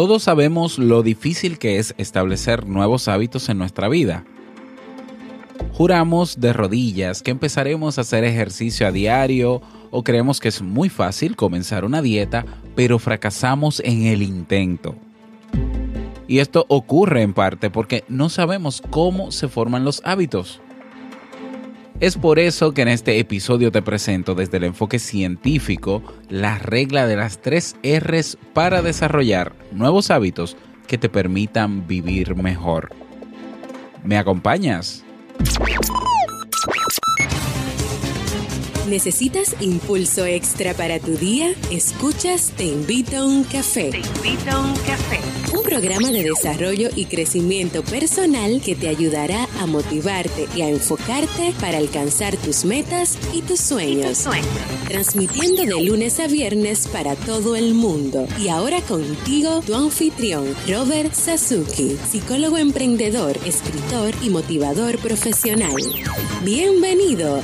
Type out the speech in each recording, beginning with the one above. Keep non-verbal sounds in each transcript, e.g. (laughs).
Todos sabemos lo difícil que es establecer nuevos hábitos en nuestra vida. Juramos de rodillas que empezaremos a hacer ejercicio a diario o creemos que es muy fácil comenzar una dieta, pero fracasamos en el intento. Y esto ocurre en parte porque no sabemos cómo se forman los hábitos. Es por eso que en este episodio te presento desde el enfoque científico la regla de las tres R's para desarrollar nuevos hábitos que te permitan vivir mejor. ¿Me acompañas? ¿Necesitas impulso extra para tu día? Escuchas Te invito a un café. Te invito a un café. Programa de desarrollo y crecimiento personal que te ayudará a motivarte y a enfocarte para alcanzar tus metas y tus sueños. Transmitiendo de lunes a viernes para todo el mundo. Y ahora contigo, tu anfitrión, Robert Sasuki, psicólogo emprendedor, escritor y motivador profesional. Bienvenido.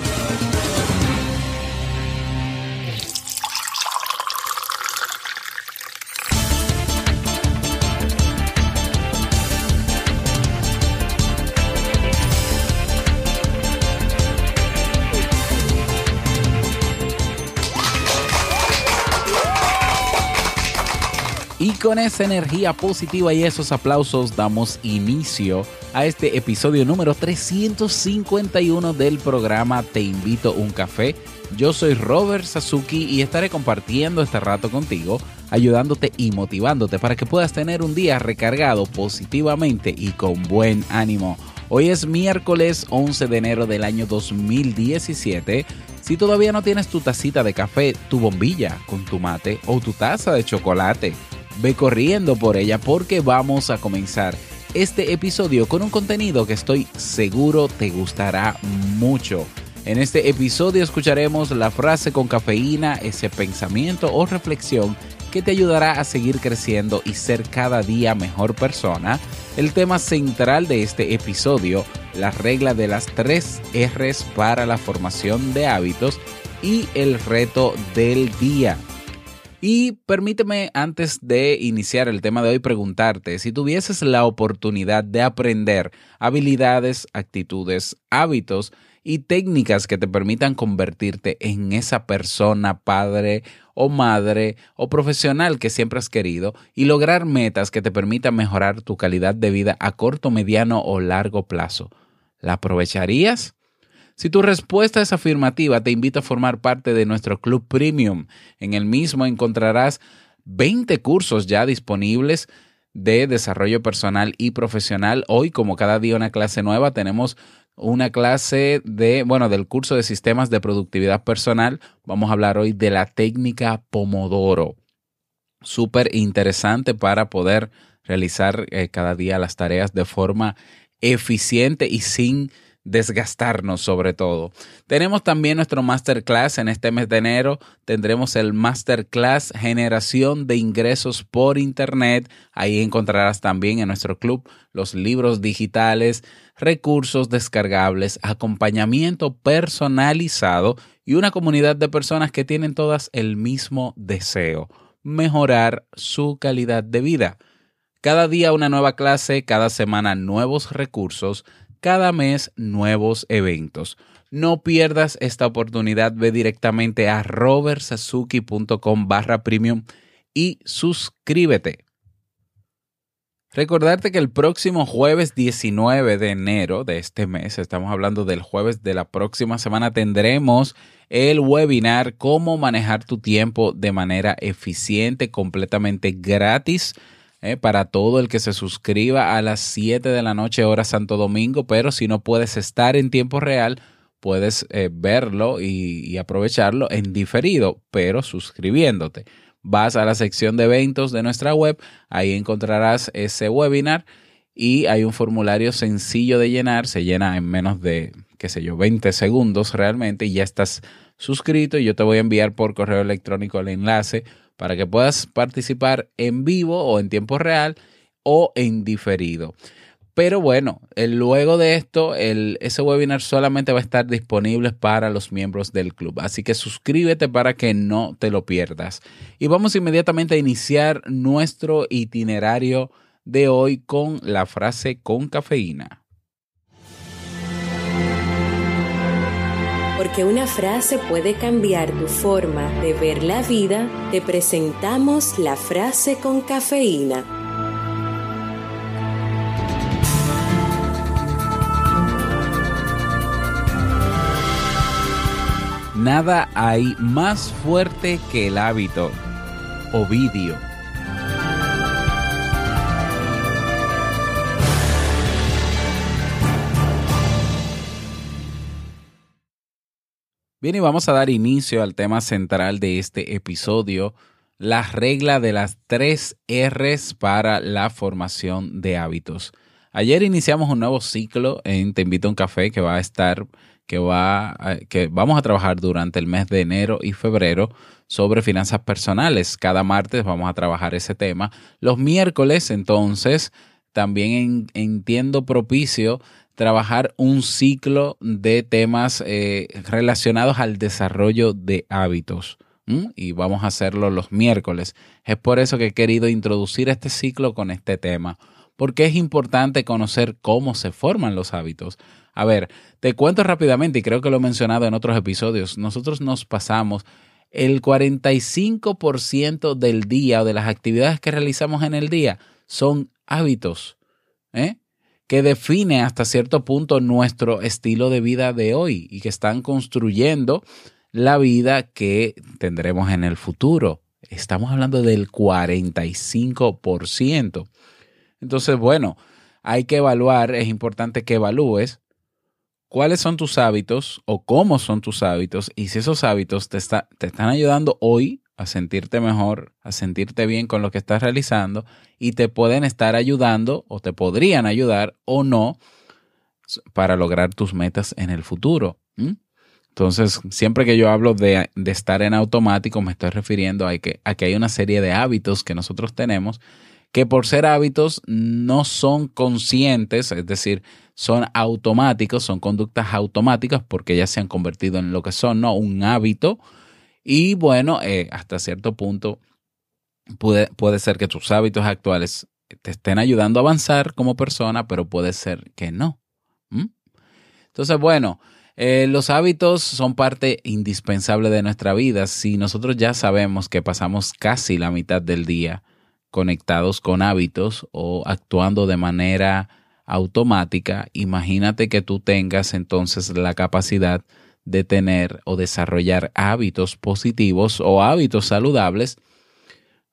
Con esa energía positiva y esos aplausos damos inicio a este episodio número 351 del programa Te invito un café. Yo soy Robert Sasuki y estaré compartiendo este rato contigo, ayudándote y motivándote para que puedas tener un día recargado positivamente y con buen ánimo. Hoy es miércoles 11 de enero del año 2017. Si todavía no tienes tu tacita de café, tu bombilla con tu mate o tu taza de chocolate, ve corriendo por ella porque vamos a comenzar este episodio con un contenido que estoy seguro te gustará mucho. En este episodio escucharemos la frase con cafeína, ese pensamiento o reflexión que te ayudará a seguir creciendo y ser cada día mejor persona. El tema central de este episodio, la regla de las tres R's para la formación de hábitos y el reto del día. Y permíteme antes de iniciar el tema de hoy preguntarte si tuvieses la oportunidad de aprender habilidades, actitudes, hábitos y técnicas que te permitan convertirte en esa persona, padre o madre o profesional que siempre has querido y lograr metas que te permitan mejorar tu calidad de vida a corto, mediano o largo plazo. ¿La aprovecharías? Si tu respuesta es afirmativa, te invito a formar parte de nuestro Club Premium. En el mismo encontrarás 20 cursos ya disponibles de desarrollo personal y profesional. Hoy, como cada día una clase nueva, tenemos una clase de, bueno, del curso de sistemas de productividad personal. Vamos a hablar hoy de la técnica Pomodoro. Súper interesante para poder realizar eh, cada día las tareas de forma eficiente y sin desgastarnos sobre todo. Tenemos también nuestro masterclass en este mes de enero. Tendremos el masterclass generación de ingresos por internet. Ahí encontrarás también en nuestro club los libros digitales, recursos descargables, acompañamiento personalizado y una comunidad de personas que tienen todas el mismo deseo, mejorar su calidad de vida. Cada día una nueva clase, cada semana nuevos recursos cada mes nuevos eventos. No pierdas esta oportunidad, ve directamente a robertsazuki.com barra premium y suscríbete. Recordarte que el próximo jueves 19 de enero de este mes, estamos hablando del jueves de la próxima semana, tendremos el webinar Cómo manejar tu tiempo de manera eficiente, completamente gratis eh, para todo el que se suscriba a las 7 de la noche hora Santo Domingo, pero si no puedes estar en tiempo real, puedes eh, verlo y, aprovecharlo en diferido, pero suscribiéndote. Vas a la sección de eventos de nuestra web, ahí encontrarás ese webinar y hay un formulario sencillo de llenar, se llena en menos de, qué sé yo, 20 segundos realmente y ya estás suscrito y yo te voy a enviar por correo electrónico el enlace para que puedas participar en vivo o en tiempo real o en diferido. Pero bueno, luego de esto, ese webinar solamente va a estar disponible para los miembros del club. Así que suscríbete para que no te lo pierdas. Y vamos inmediatamente a iniciar nuestro itinerario de hoy con la frase con cafeína. Porque una frase puede cambiar tu forma de ver la vida, te presentamos la frase con cafeína. Nada hay más fuerte que el hábito. Ovidio. Bien, y vamos a dar inicio al tema central de este episodio, la regla de las tres R's para la formación de hábitos. Ayer iniciamos un nuevo ciclo en Te invito a un café que va a estar que, va, que vamos a trabajar durante el mes de enero y febrero sobre finanzas personales. Cada martes vamos a trabajar ese tema. Los miércoles, entonces, también entiendo propicio trabajar un ciclo de temas eh, relacionados al desarrollo de hábitos. Y vamos a hacerlo los miércoles. Es por eso que he querido introducir este ciclo con este tema, porque es importante conocer cómo se forman los hábitos. A ver, te cuento rápidamente y creo que lo he mencionado en otros episodios. Nosotros nos pasamos el 45% del día o de las actividades que realizamos en el día son hábitos, ¿eh? Que define hasta cierto punto nuestro estilo de vida de hoy y que están construyendo la vida que tendremos en el futuro. Estamos hablando del 45%. Entonces, bueno, hay que evaluar, es importante que evalúes cuáles son tus hábitos o cómo son tus hábitos y si esos hábitos te, te están ayudando hoy a sentirte mejor, a sentirte bien con lo que estás realizando y te pueden estar ayudando o te podrían ayudar o no para lograr tus metas en el futuro. Entonces, siempre que yo hablo de, estar en automático, me estoy refiriendo a que, a que hay una serie de hábitos que nosotros tenemos que por ser hábitos no son conscientes, es decir, son automáticos, son conductas automáticas porque ya se han convertido en lo que son, ¿no? Un hábito. Y bueno, eh, hasta cierto punto puede, puede ser que tus hábitos actuales te estén ayudando a avanzar como persona, pero puede ser que no. Entonces, bueno, eh, los hábitos son parte indispensable de nuestra vida. Si nosotros ya sabemos que pasamos casi la mitad del día conectados con hábitos o actuando de manera automática, imagínate que tú tengas entonces la capacidad de tener o desarrollar hábitos positivos o hábitos saludables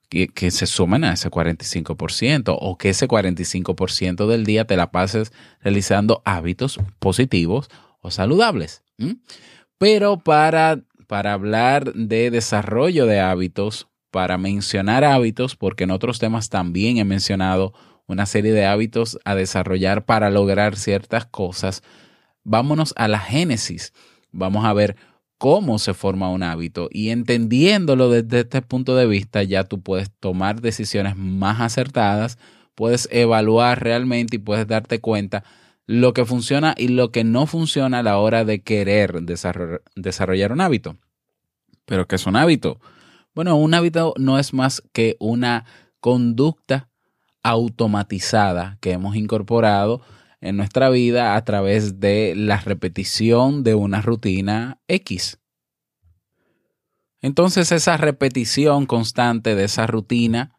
que, que, se sumen a ese 45% o que ese 45% del día te la pases realizando hábitos positivos o saludables. Pero para, para hablar de desarrollo de hábitos, para mencionar hábitos, porque en otros temas también he mencionado una serie de hábitos a desarrollar para lograr ciertas cosas, vámonos a la génesis. Vamos a ver cómo se forma un hábito y entendiéndolo desde este punto de vista ya tú puedes tomar decisiones más acertadas, puedes evaluar realmente y puedes darte cuenta lo que funciona y lo que no funciona a la hora de querer desarrollar, un hábito. Pero ¿qué es un hábito? Bueno, un hábito no es más que una conducta automatizada que hemos incorporado en nuestra vida a través de la repetición de una rutina X. Entonces esa repetición constante de esa rutina,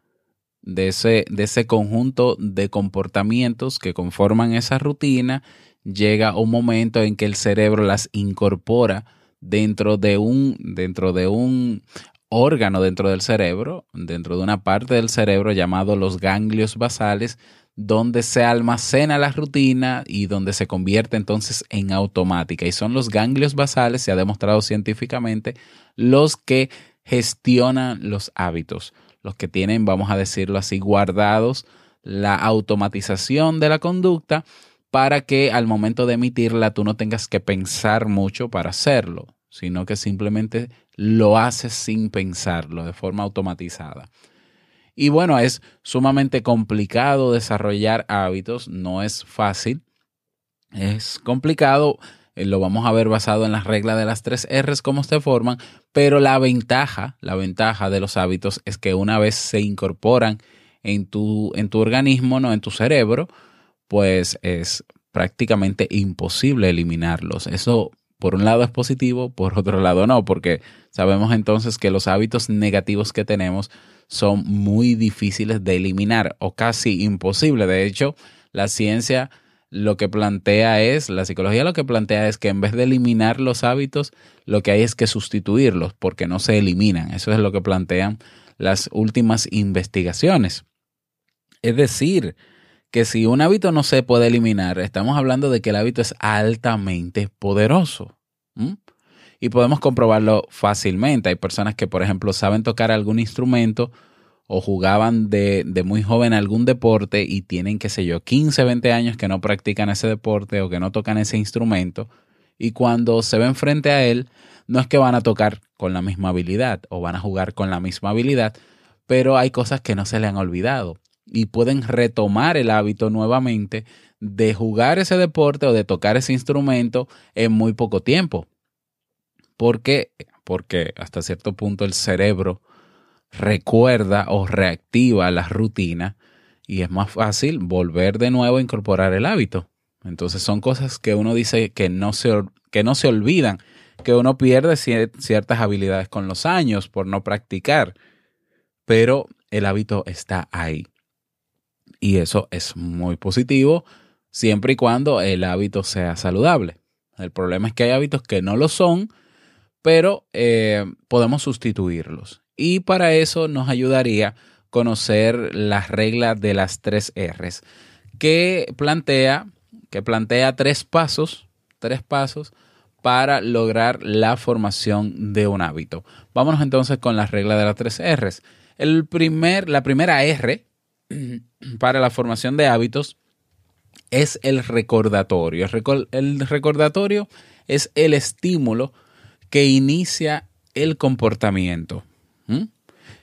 de ese, de ese conjunto de comportamientos que conforman esa rutina, llega un momento en que el cerebro las incorpora dentro de un, dentro de un órgano dentro del cerebro, dentro de una parte del cerebro llamado los ganglios basales, donde se almacena la rutina y donde se convierte entonces en automática. Y son los ganglios basales, se ha demostrado científicamente, los que gestionan los hábitos, los que tienen, vamos a decirlo así, guardados la automatización de la conducta para que al momento de emitirla tú no tengas que pensar mucho para hacerlo sino que simplemente lo haces sin pensarlo, de forma automatizada. Y bueno, es sumamente complicado desarrollar hábitos, no es fácil, es complicado, eh, lo vamos a ver basado en las reglas de las tres R's, cómo se forman, pero la ventaja, la ventaja de los hábitos es que una vez se incorporan en tu, en tu organismo, no en tu cerebro, pues es prácticamente imposible eliminarlos. Eso por un lado es positivo, por otro lado no, porque sabemos entonces que los hábitos negativos que tenemos son muy difíciles de eliminar o casi imposible. De hecho, la ciencia lo que plantea es, la psicología lo que plantea es que en vez de eliminar los hábitos, lo que hay es que sustituirlos porque no se eliminan. Eso es lo que plantean las últimas investigaciones. Es decir, que si un hábito no se puede eliminar, estamos hablando de que el hábito es altamente poderoso. Y podemos comprobarlo fácilmente. Hay personas que, por ejemplo, saben tocar algún instrumento o jugaban de, muy joven algún deporte y tienen, qué sé yo, 15, 20 años que no practican ese deporte o que no tocan ese instrumento. Y cuando se ven frente a él, no es que van a tocar con la misma habilidad o van a jugar con la misma habilidad, pero hay cosas que no se le han olvidado y pueden retomar el hábito nuevamente de jugar ese deporte o de tocar ese instrumento en muy poco tiempo. ¿Por qué? Porque hasta cierto punto el cerebro recuerda o reactiva la rutina y es más fácil volver de nuevo a incorporar el hábito. Entonces son cosas que uno dice que no se, que no se olvidan, que uno pierde ciertas habilidades con los años por no practicar, pero el hábito está ahí. Y eso es muy positivo siempre y cuando el hábito sea saludable. El problema es que hay hábitos que no lo son pero eh, podemos sustituirlos. Y para eso nos ayudaría conocer las reglas de las tres R's, que plantea, que plantea tres pasos, tres pasos para lograr la formación de un hábito. Vámonos entonces con las reglas de las tres R's. El primer, la primera R (clears throat) para la formación de hábitos es el recordatorio. El recordatorio es el estímulo que inicia el comportamiento.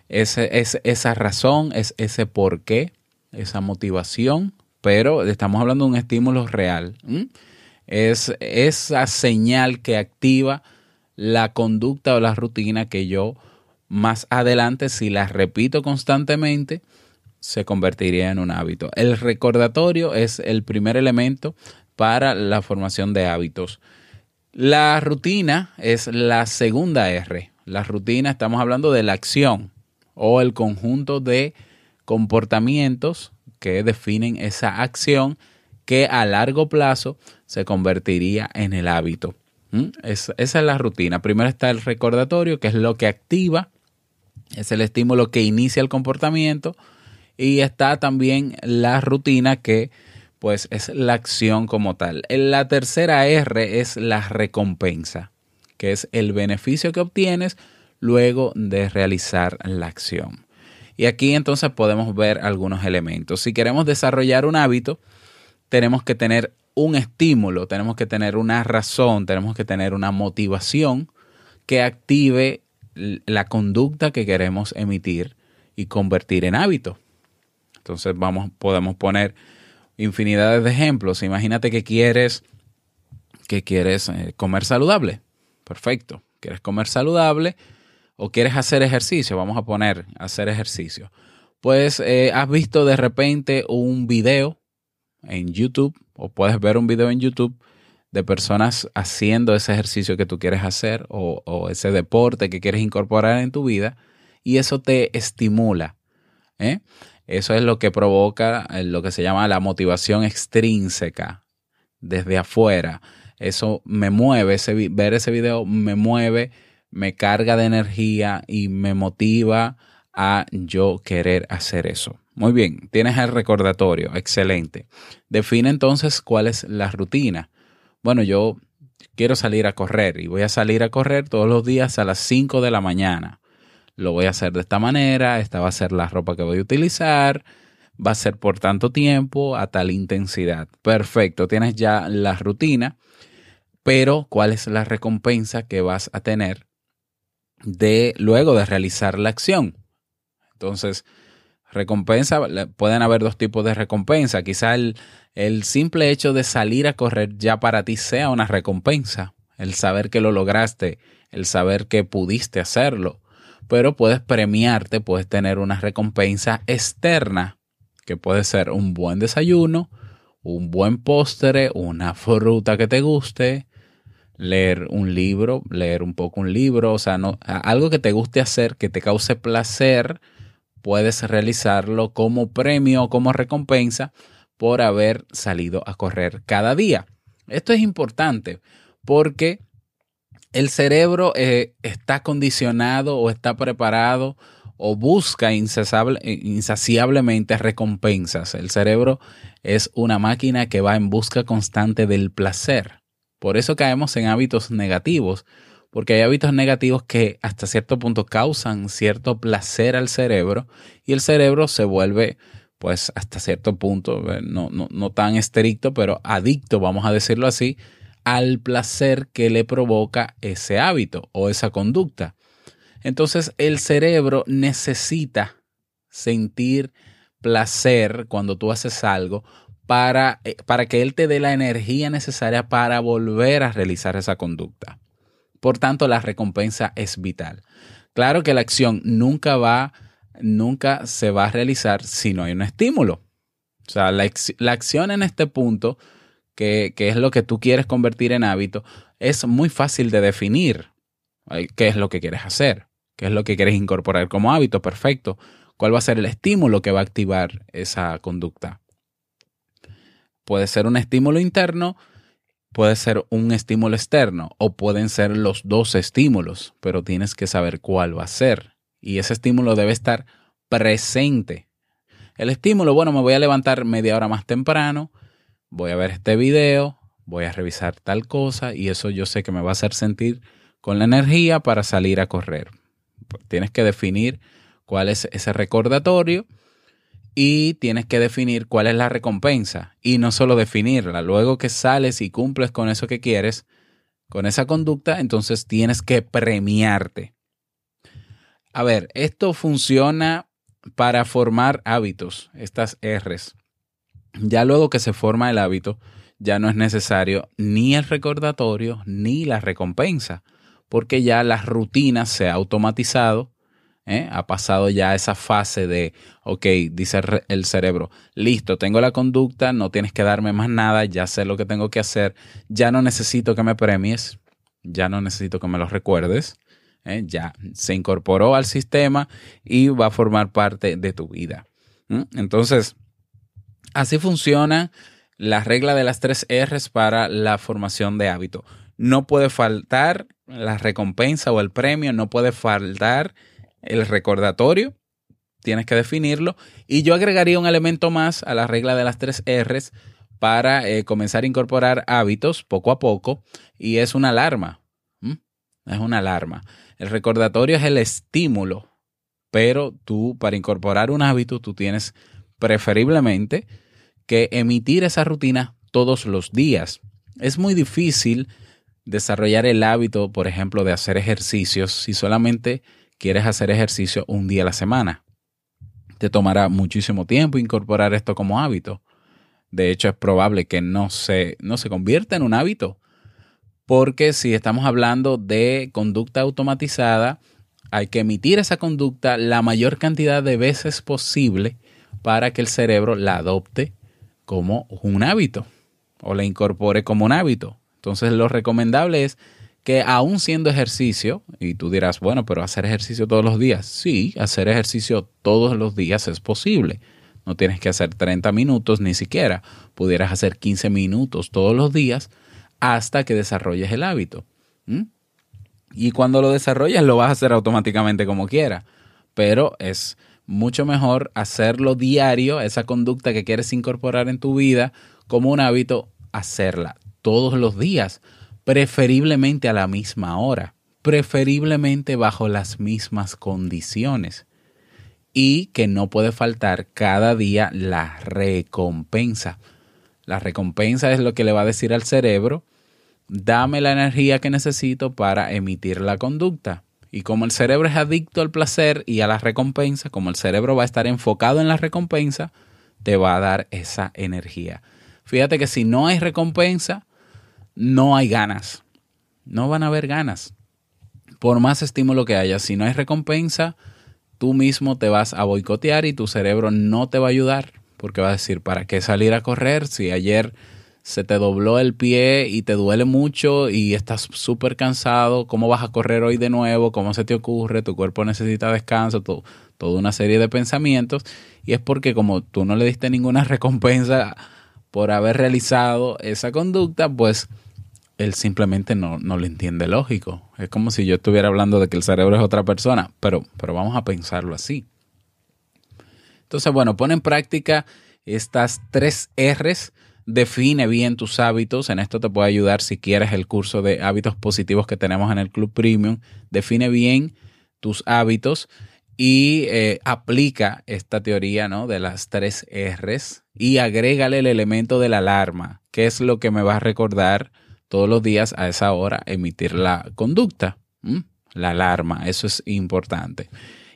es, esa razón, es ese por qué, esa motivación, pero estamos hablando de un estímulo real. Es esa señal que activa la conducta o la rutina que yo más adelante, si la repito constantemente, se convertiría en un hábito. El recordatorio es el primer elemento para la formación de hábitos. La rutina es la segunda R. La rutina, estamos hablando de la acción o el conjunto de comportamientos que definen esa acción que a largo plazo se convertiría en el hábito. ¿Mm? esa es la rutina. Primero está el recordatorio, que es lo que activa, es el estímulo que inicia el comportamiento. Y está también la rutina que pues es la acción como tal. La tercera R es la recompensa, que es el beneficio que obtienes luego de realizar la acción. Y aquí entonces podemos ver algunos elementos. Si queremos desarrollar un hábito, tenemos que tener un estímulo, tenemos que tener una razón, tenemos que tener una motivación que active la conducta que queremos emitir y convertir en hábito. Entonces vamos, podemos poner infinidades de ejemplos. Imagínate que quieres, que quieres eh, comer saludable. Perfecto. Quieres comer saludable o quieres hacer ejercicio. Vamos a poner hacer ejercicio. Pues eh, has visto de repente un video en YouTube o puedes ver un video en YouTube de personas haciendo ese ejercicio que tú quieres hacer o, o ese deporte que quieres incorporar en tu vida y eso te estimula. ¿eh? Eso es lo que provoca eh, lo que se llama la motivación extrínseca desde afuera. Eso me mueve, ver ese video me mueve, me carga de energía y me motiva a yo querer hacer eso. Muy bien, tienes el recordatorio, excelente. Define entonces cuál es la rutina. Bueno, yo quiero salir a correr y voy a salir a correr todos los días a las 5 de la mañana lo voy a hacer de esta manera, esta va a ser la ropa que voy a utilizar, va a ser por tanto tiempo, a tal intensidad. Perfecto, tienes ya la rutina, pero ¿cuál es la recompensa que vas a tener de luego de realizar la acción? Entonces, Recompensa, pueden haber dos tipos de recompensa. Quizá el, el simple hecho de salir a correr ya para ti sea una recompensa. El saber que lo lograste, el saber que pudiste hacerlo. Pero puedes premiarte, puedes tener una recompensa externa, que puede ser un buen desayuno, un buen postre, una fruta que te guste, leer un libro, leer un poco un libro, o sea, no, algo que te guste hacer, que te cause placer, puedes realizarlo como premio o como recompensa por haber salido a correr cada día. Esto es importante porque el cerebro eh, está condicionado o está preparado o busca insaciablemente recompensas. El cerebro es una máquina que va en busca constante del placer. Por eso caemos en hábitos negativos, porque hay hábitos negativos que hasta cierto punto causan cierto placer al cerebro y el cerebro se vuelve, pues hasta cierto punto, eh, no, no, no tan estricto, pero adicto, vamos a decirlo así, al placer que le provoca ese hábito o esa conducta. Entonces el cerebro necesita sentir placer cuando tú haces algo para, eh, para que él te dé la energía necesaria para volver a realizar esa conducta. Por tanto, la recompensa es vital. Claro que la acción nunca va, nunca se va a realizar si no hay un estímulo. O sea, la, acción en este punto, que, es lo que tú quieres convertir en hábito, es muy fácil de definir. ¿Qué es lo que quieres hacer? ¿Qué es lo que quieres incorporar como hábito? Perfecto. ¿Cuál va a ser el estímulo que va a activar esa conducta? Puede ser un estímulo interno puede ser un estímulo externo o pueden ser los dos estímulos, pero tienes que saber cuál va a ser. Y ese estímulo debe estar presente. El estímulo, bueno, me voy a levantar media hora más temprano, voy a ver este video, voy a revisar tal cosa y eso yo sé que me va a hacer sentir con la energía para salir a correr. Tienes que definir cuál es ese recordatorio y tienes que definir cuál es la recompensa y no solo definirla. Luego que sales y cumples con eso que quieres, con esa conducta, entonces tienes que premiarte. A ver, esto funciona para formar hábitos, estas R's. Ya luego que se forma el hábito, ya no es necesario ni el recordatorio ni la recompensa, porque ya la rutina se ha automatizado ¿eh? ha pasado ya esa fase de, ok, dice el cerebro, listo, tengo la conducta, no tienes que darme más nada, ya sé lo que tengo que hacer, ya no necesito que me premies, ya no necesito que me lo recuerdes, ¿eh? ya se incorporó al sistema y va a formar parte de tu vida. Entonces, así funciona la regla de las tres R's para la formación de hábito. No puede faltar la recompensa o el premio, no puede faltar el recordatorio, tienes que definirlo. Y yo agregaría un elemento más a la regla de las tres R's para eh, comenzar a incorporar hábitos poco a poco y es una alarma. Es una alarma. El recordatorio es el estímulo, pero tú para incorporar un hábito tú tienes preferiblemente que emitir esa rutina todos los días. Es muy difícil desarrollar el hábito, por ejemplo, de hacer ejercicios si solamente quieres hacer ejercicio un día a la semana. Te tomará muchísimo tiempo incorporar esto como hábito. De hecho, es probable que no se, no se convierta en un hábito. Porque si estamos hablando de conducta automatizada, hay que emitir esa conducta la mayor cantidad de veces posible para que el cerebro la adopte como un hábito o la incorpore como un hábito. Entonces, lo recomendable es que aún siendo ejercicio, y tú dirás, bueno, pero hacer ejercicio todos los días, sí, hacer ejercicio todos los días es posible. No tienes que hacer 30 minutos ni siquiera. Pudieras hacer 15 minutos todos los días hasta que desarrolles el hábito. Y cuando lo desarrolles lo vas a hacer automáticamente como quiera. Pero es mucho mejor hacerlo diario, esa conducta que quieres incorporar en tu vida como un hábito, hacerla todos los días preferiblemente a la misma hora, preferiblemente bajo las mismas condiciones y que no puede faltar cada día la recompensa. La recompensa es lo que le va a decir al cerebro, dame la energía que necesito para emitir la conducta. Y como el cerebro es adicto al placer y a la recompensa, como el cerebro va a estar enfocado en la recompensa, te va a dar esa energía. Fíjate que si no hay recompensa, no hay ganas. No van a haber ganas. Por más estímulo que haya, si no hay recompensa, tú mismo te vas a boicotear y tu cerebro no te va a ayudar. Porque va a decir, ¿para qué salir a correr si ayer se te dobló el pie y te duele mucho y estás súper cansado, ¿cómo vas a correr hoy de nuevo? ¿Cómo se te ocurre? Tu cuerpo necesita descanso, toda una serie de pensamientos. Y es porque como tú no le diste ninguna (laughs) recompensa por haber realizado esa conducta, pues él simplemente no, no lo entiende lógico. Es como si yo estuviera hablando de que el cerebro es otra persona, pero, pero vamos a pensarlo así. Entonces, bueno, pon en práctica estas tres R's define bien tus hábitos. En esto te puede ayudar si quieres el curso de hábitos positivos que tenemos en el Club Premium. Define bien tus hábitos y eh, aplica esta teoría ¿no? de las tres R's y agrégale el elemento de la alarma, que es lo que me va a recordar todos los días a esa hora emitir la conducta. La alarma, eso es importante.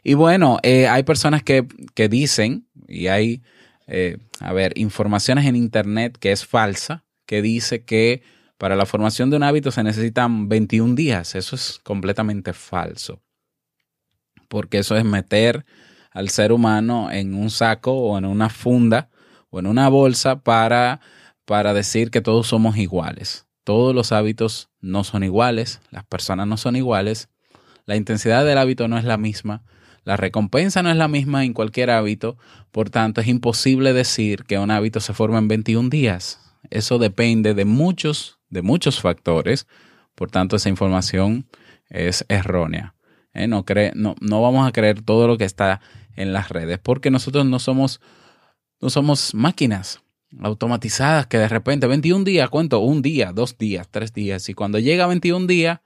Y bueno, eh, hay personas que, que dicen, y hay eh, a ver, informaciones en Internet que es falsa, que dice que para la formación de un hábito se necesitan 21 días. Eso es completamente falso. Porque eso es meter al ser humano en un saco o en una funda o en una bolsa para, para decir que todos somos iguales. Todos los hábitos no son iguales, las personas no son iguales, la intensidad del hábito no es la misma, la recompensa no es la misma en cualquier hábito, por tanto es imposible decir que un hábito se forma en 21 días. Eso depende de muchos, de muchos factores, por tanto esa información es errónea. ¿eh? No, no, no vamos a creer todo lo que está en las redes, porque nosotros no somos, no somos máquinas automatizadas que de repente 21 días, cuento un día, dos días, tres días, y cuando llega 21 días,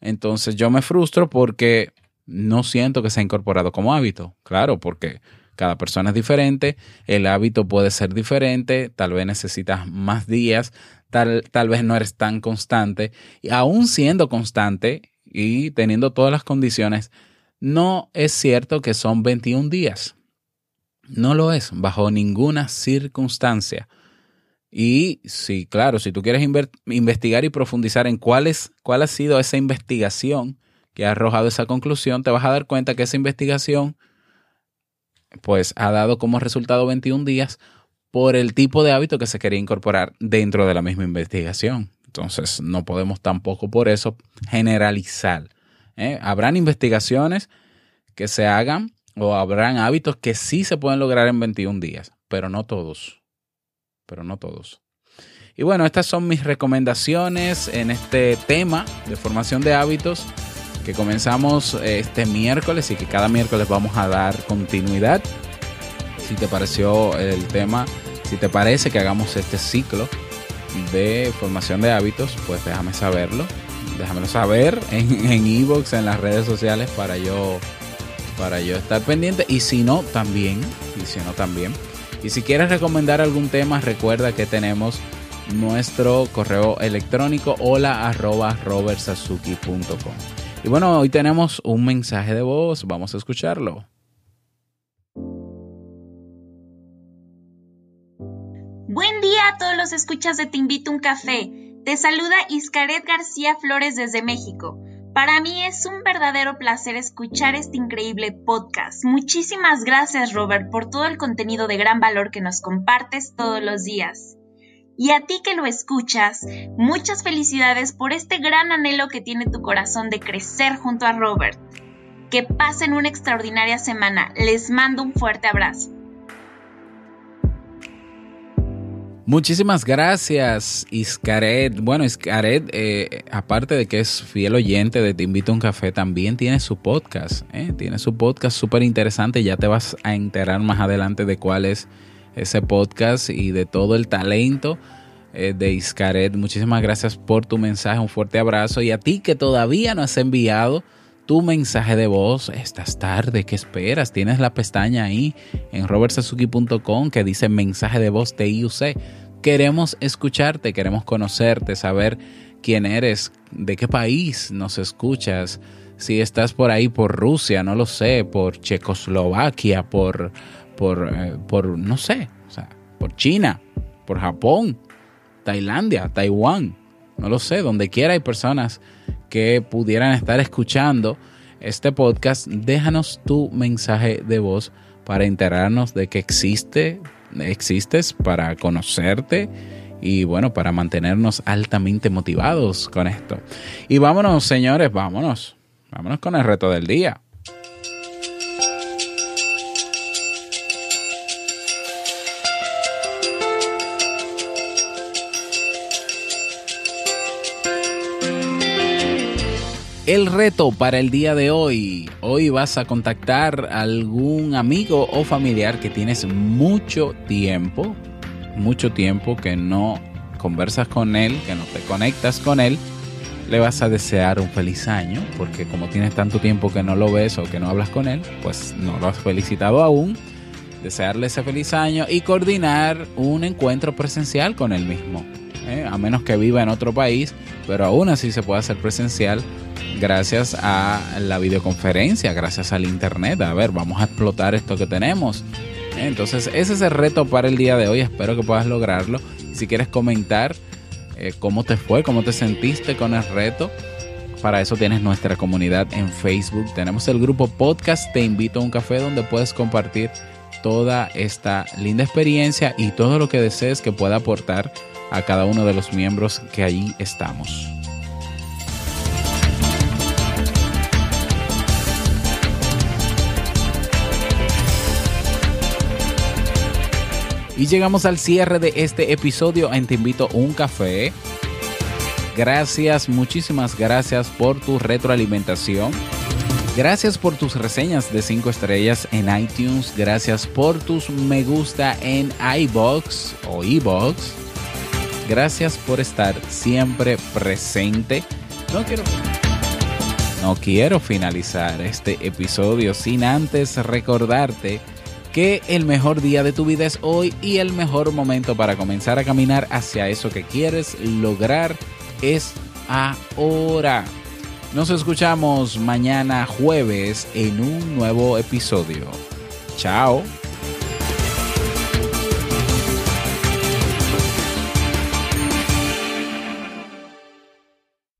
entonces yo me frustro porque no siento que sea incorporado como hábito. Claro, porque cada persona es diferente, el hábito puede ser diferente, tal vez necesitas más días, tal, tal vez no eres tan constante. Y aún siendo constante y teniendo todas las condiciones, no es cierto que son 21 días. No lo es, bajo ninguna circunstancia. Y sí, claro, si tú quieres investigar y profundizar en cuál, es, cuál ha sido esa investigación, que ha arrojado esa conclusión, te vas a dar cuenta que esa investigación pues ha dado como resultado 21 días por el tipo de hábito que se quería incorporar dentro de la misma investigación. Entonces, no podemos tampoco por eso generalizar. ¿eh? Habrán investigaciones que se hagan o habrán hábitos que sí se pueden lograr en 21 días, pero no todos. Pero no todos. Y bueno, estas son mis recomendaciones en este tema de formación de hábitos que comenzamos eh, este miércoles y que cada miércoles vamos a dar continuidad. Si te pareció el tema, si te parece que hagamos este ciclo de formación de hábitos, pues déjame saberlo. Déjamelo saber (laughs) en Evox, en, en las redes sociales para yo, para yo estar pendiente. Y si no, también. Y si no, también. Y si quieres recomendar algún tema, recuerda que tenemos nuestro correo electrónico hola arroba robertsazuki.com. Y bueno, hoy tenemos un mensaje de voz, vamos a escucharlo. Buen día a todos los escuchas de Te invito a un café. Te saluda Iscaret García Flores desde México. Para mí es un verdadero placer escuchar este increíble podcast. Muchísimas gracias Robert por todo el contenido de gran valor que nos compartes todos los días. Y a ti que lo escuchas, muchas felicidades por este gran anhelo que tiene tu corazón de crecer junto a Robert. Que pasen una extraordinaria semana. Les mando un fuerte abrazo. Muchísimas gracias, Iscaret. Bueno, Iscaret, eh, aparte de que es fiel oyente de Te Invito a un Café, también tiene su podcast. ¿eh? Tiene su podcast súper interesante. Ya te vas a enterar más adelante de cuál es ese podcast y de todo el talento eh, de Iscaret. Muchísimas gracias por tu mensaje, un fuerte abrazo y a ti que todavía no has enviado tu mensaje de voz, estás tarde, ¿qué esperas? Tienes la pestaña ahí en robertsazuki.com que dice mensaje de voz TIUC. Queremos escucharte, queremos conocerte, saber quién eres, de qué país nos escuchas, si estás por ahí por Rusia, no lo sé, por Checoslovaquia, por, por, eh, por no sé, o sea, por China, por Japón, Tailandia, Taiwán, no lo sé, donde quiera hay personas que pudieran estar escuchando este podcast, déjanos tu mensaje de voz para enterarnos de que existe, existes, para conocerte y bueno, para mantenernos altamente motivados con esto. Y vámonos, señores, vámonos. Vámonos con el reto del día. El reto para el día de hoy. Hoy vas a contactar a algún amigo o familiar que tienes mucho tiempo, mucho tiempo que no conversas con él, que no te conectas con él. Le vas a desear un feliz año, porque como tienes tanto tiempo que no lo ves o que no hablas con él, pues no lo has felicitado aún. Desearle ese feliz año y coordinar un encuentro presencial con él mismo. ¿eh? A menos que viva en otro país, pero aún así se puede hacer presencial gracias a la videoconferencia, gracias al internet. A ver, vamos a explotar esto que tenemos. Entonces, ese es el reto para el día de hoy. Espero que puedas lograrlo. Si quieres comentar eh, cómo te fue, cómo te sentiste con el reto, para eso tienes nuestra comunidad en Facebook. Tenemos el grupo Podcast Te Invito a un Café donde puedes compartir toda esta linda experiencia y todo lo que desees que pueda aportar a cada uno de los miembros que allí estamos. Y llegamos al cierre de este episodio en Te invito a un café. Gracias, muchísimas gracias por tu retroalimentación. Gracias por tus reseñas de 5 estrellas en iTunes. Gracias por tus me gusta en iBox o iBox. Gracias por estar siempre presente. No quiero, no quiero finalizar este episodio sin antes recordarte que el mejor día de tu vida es hoy y el mejor momento para comenzar a caminar hacia eso que quieres lograr es ahora. Nos escuchamos mañana jueves en un nuevo episodio. Chao.